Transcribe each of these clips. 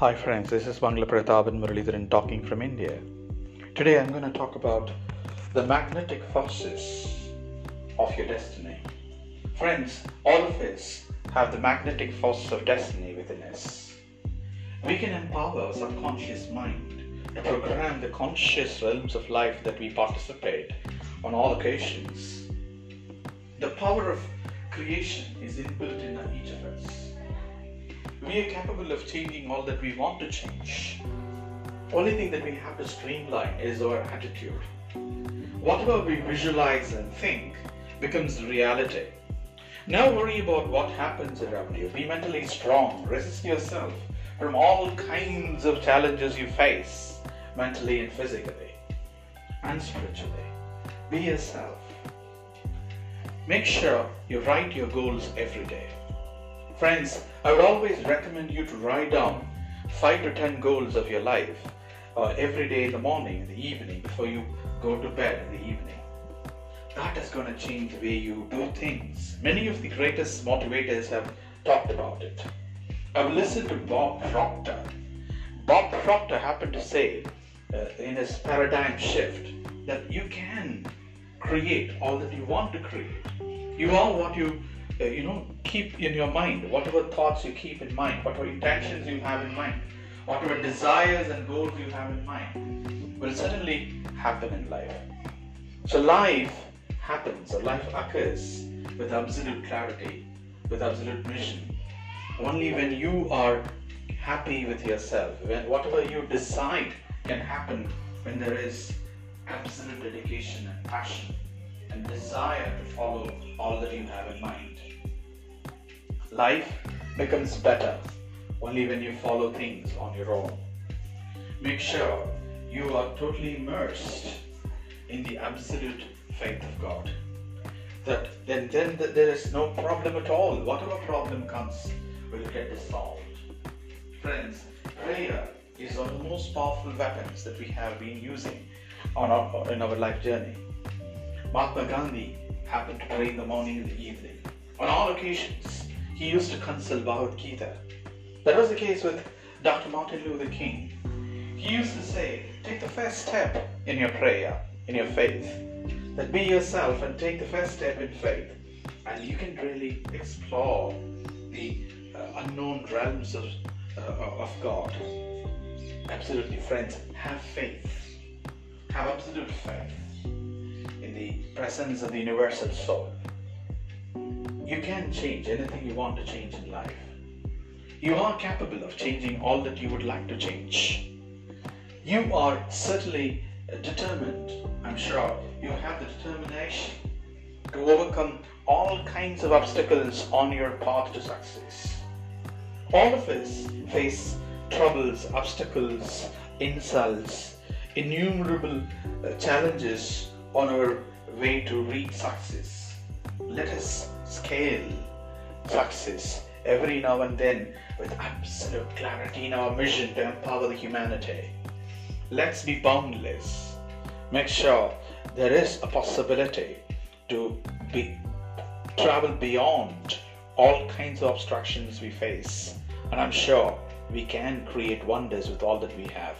Hi friends, this is Mangla Prataban Muralidharan talking from India. Today I'm going to talk about the magnetic forces of your destiny. Friends, all of us have the magnetic forces of destiny within us. We can empower our subconscious mind to program the conscious realms of life that we participate on all occasions. The power of creation is inbuilt in each of us we are capable of changing all that we want to change. Only thing that we have to streamline is our attitude. Whatever we visualize and think becomes reality. Now worry about what happens around you. Be mentally strong. Resist yourself from all kinds of challenges you face, mentally and physically, and spiritually. Be yourself. Make sure you write your goals every day. Friends, I would always recommend you to write down 5 to 10 goals of your life uh, every day in the morning, in the evening, before you go to bed in the evening. That is going to change the way you do things. Many of the greatest motivators have talked about it. I've listened to Bob Proctor. Bob Proctor happened to say uh, in his paradigm shift that you can create all that you want to create. You are what you Uh, you know, keep in your mind, whatever thoughts you keep in mind, whatever intentions you have in mind, whatever desires and goals you have in mind, will certainly happen in life. So life happens, or life occurs with absolute clarity, with absolute mission. Only when you are happy with yourself, when whatever you decide can happen when there is absolute dedication and passion and desire to follow all that you have in mind. Life becomes better only when you follow things on your own. Make sure you are totally immersed in the absolute faith of God. That then, then there is no problem at all. Whatever problem comes will get dissolved. Friends, prayer is one of the most powerful weapons that we have been using on our, in our life journey. Mahatma Gandhi happened to pray in the morning and the evening. On all occasions, he used to consult Bhagavad Gita. That was the case with Dr. Martin Luther King. He used to say, take the first step in your prayer, in your faith. That be yourself and take the first step in faith. And you can really explore the uh, unknown realms of, uh, of God. Absolutely, friends, have faith. Have absolute faith the presence of the universal soul. You can change anything you want to change in life. You are capable of changing all that you would like to change. You are certainly determined, I'm sure. You have the determination to overcome all kinds of obstacles on your path to success. All of us face troubles, obstacles, insults, innumerable uh, challenges on our way to reach success. Let us scale success every now and then with absolute clarity in our mission to empower the humanity. Let's be boundless. Make sure there is a possibility to be travel beyond all kinds of obstructions we face. And I'm sure we can create wonders with all that we have.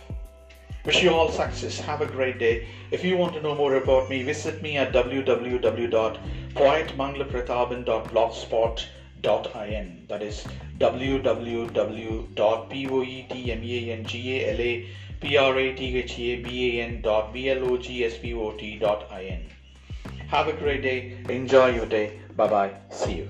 Wish you all success. Have a great day. If you want to know more about me, visit me at www.poetmanglaprataban.blogspot.in. That is www.poetmanglaprataban.blogspot.in. Have a great day. Enjoy your day. Bye bye. See you.